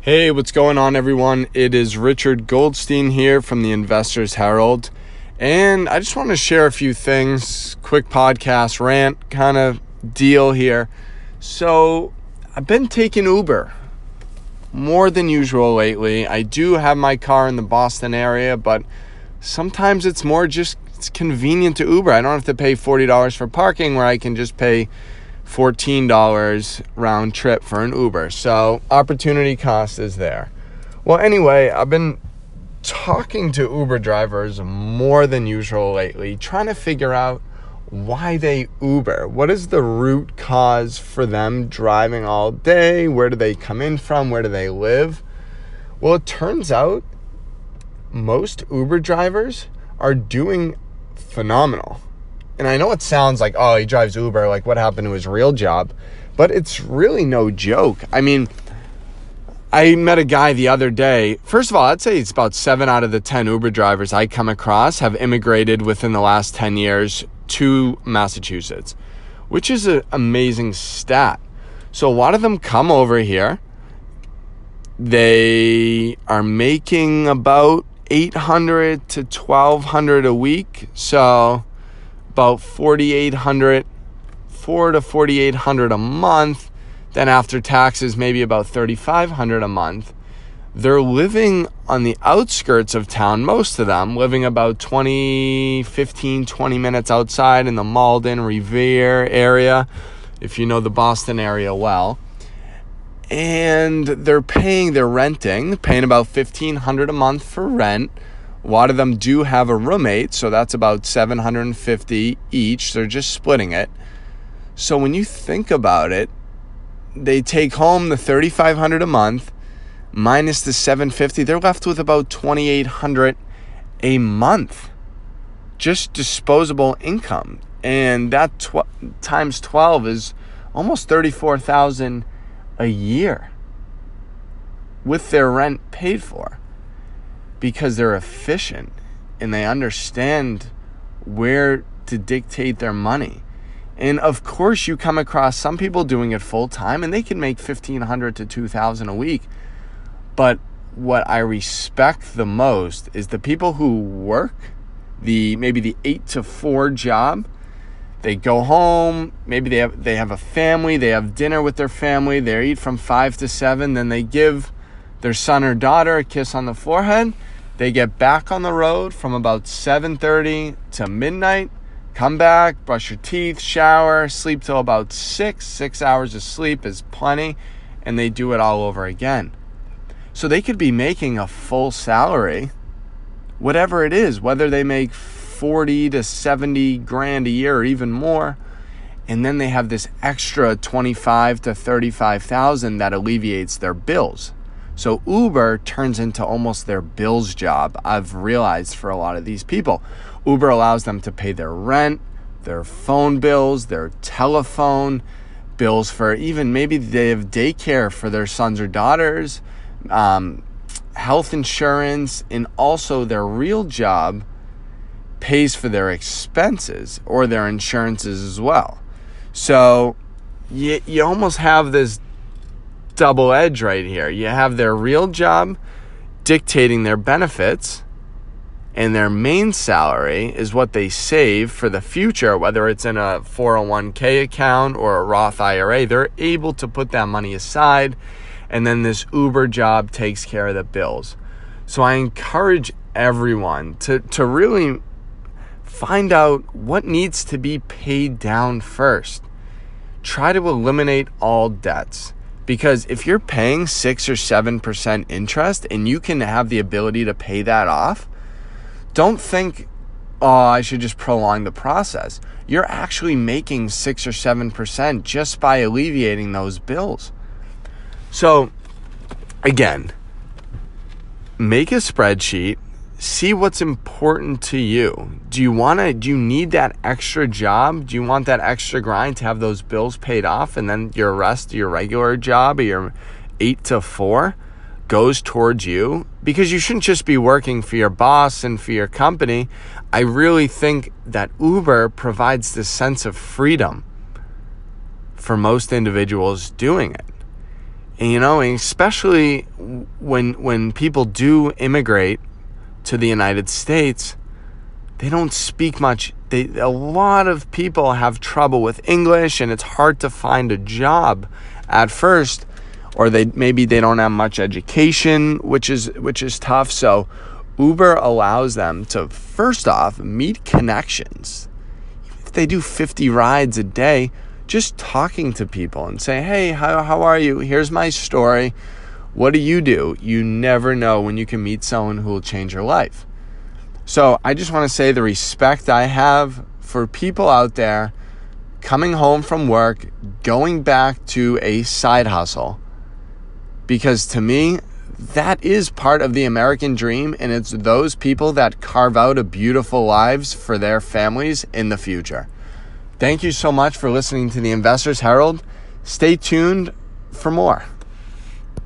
Hey, what's going on, everyone? It is Richard Goldstein here from the Investors Herald. And I just want to share a few things, quick podcast rant kind of deal here. So, I've been taking Uber more than usual lately. I do have my car in the Boston area, but sometimes it's more just it's convenient to Uber. I don't have to pay $40 for parking where I can just pay $14 round trip for an Uber. So, opportunity cost is there. Well, anyway, I've been talking to Uber drivers more than usual lately, trying to figure out why they Uber. What is the root cause for them driving all day? Where do they come in from? Where do they live? Well, it turns out most Uber drivers are doing phenomenal. And I know it sounds like, oh, he drives Uber, like what happened to his real job? But it's really no joke. I mean, I met a guy the other day. First of all, I'd say it's about seven out of the 10 Uber drivers I come across have immigrated within the last 10 years to Massachusetts, which is an amazing stat. So a lot of them come over here. They are making about 800 to 1200 a week. So about 4800 4 to 4800 a month. Then after taxes maybe about 3500 a month. They're living on the outskirts of town, most of them, living about 20, 15, 20 minutes outside in the Malden, Revere area, if you know the Boston area well. And they're paying, they're renting, paying about 1500 a month for rent. A lot of them do have a roommate, so that's about 750 each. They're just splitting it. So when you think about it, they take home the 3500 a month minus the 750 they're left with about 2800 a month just disposable income and that tw- times 12 is almost 34,000 a year with their rent paid for because they're efficient and they understand where to dictate their money. And of course, you come across some people doing it full time and they can make 1500 to 2000 a week but what I respect the most is the people who work the maybe the 8 to 4 job. They go home, maybe they have they have a family, they have dinner with their family, they eat from 5 to 7, then they give their son or daughter a kiss on the forehead. They get back on the road from about 7:30 to midnight, come back, brush your teeth, shower, sleep till about 6. 6 hours of sleep is plenty, and they do it all over again. So they could be making a full salary, whatever it is, whether they make 40 to 70 grand a year or even more. And then they have this extra 25 to 35,000 that alleviates their bills. So Uber turns into almost their bills job. I've realized for a lot of these people, Uber allows them to pay their rent, their phone bills, their telephone bills for even maybe they have daycare for their sons or daughters um, health insurance, and also their real job pays for their expenses or their insurances as well. So you, you almost have this double edge right here. You have their real job dictating their benefits, and their main salary is what they save for the future, whether it's in a 401k account or a Roth IRA. They're able to put that money aside and then this Uber job takes care of the bills. So I encourage everyone to, to really find out what needs to be paid down first. Try to eliminate all debts. Because if you're paying six or seven percent interest and you can have the ability to pay that off, don't think, oh, I should just prolong the process. You're actually making six or seven percent just by alleviating those bills. So, again, make a spreadsheet, see what's important to you. Do you want to do you need that extra job? Do you want that extra grind to have those bills paid off and then your rest your regular job or your 8 to 4 goes towards you because you shouldn't just be working for your boss and for your company. I really think that Uber provides this sense of freedom for most individuals doing it And, you know, especially when when people do immigrate to the United States, they don't speak much. They, a lot of people have trouble with English, and it's hard to find a job at first, or they maybe they don't have much education, which is which is tough. So Uber allows them to first off meet connections. If they do 50 rides a day, just talking to people and say, hey, how, how are you? Here's my story. What do you do? You never know when you can meet someone who will change your life. So I just want to say the respect I have for people out there coming home from work, going back to a side hustle. Because to me, that is part of the American dream, and it's those people that carve out a beautiful lives for their families in the future. Thank you so much for listening to the Investors Herald. Stay tuned for more.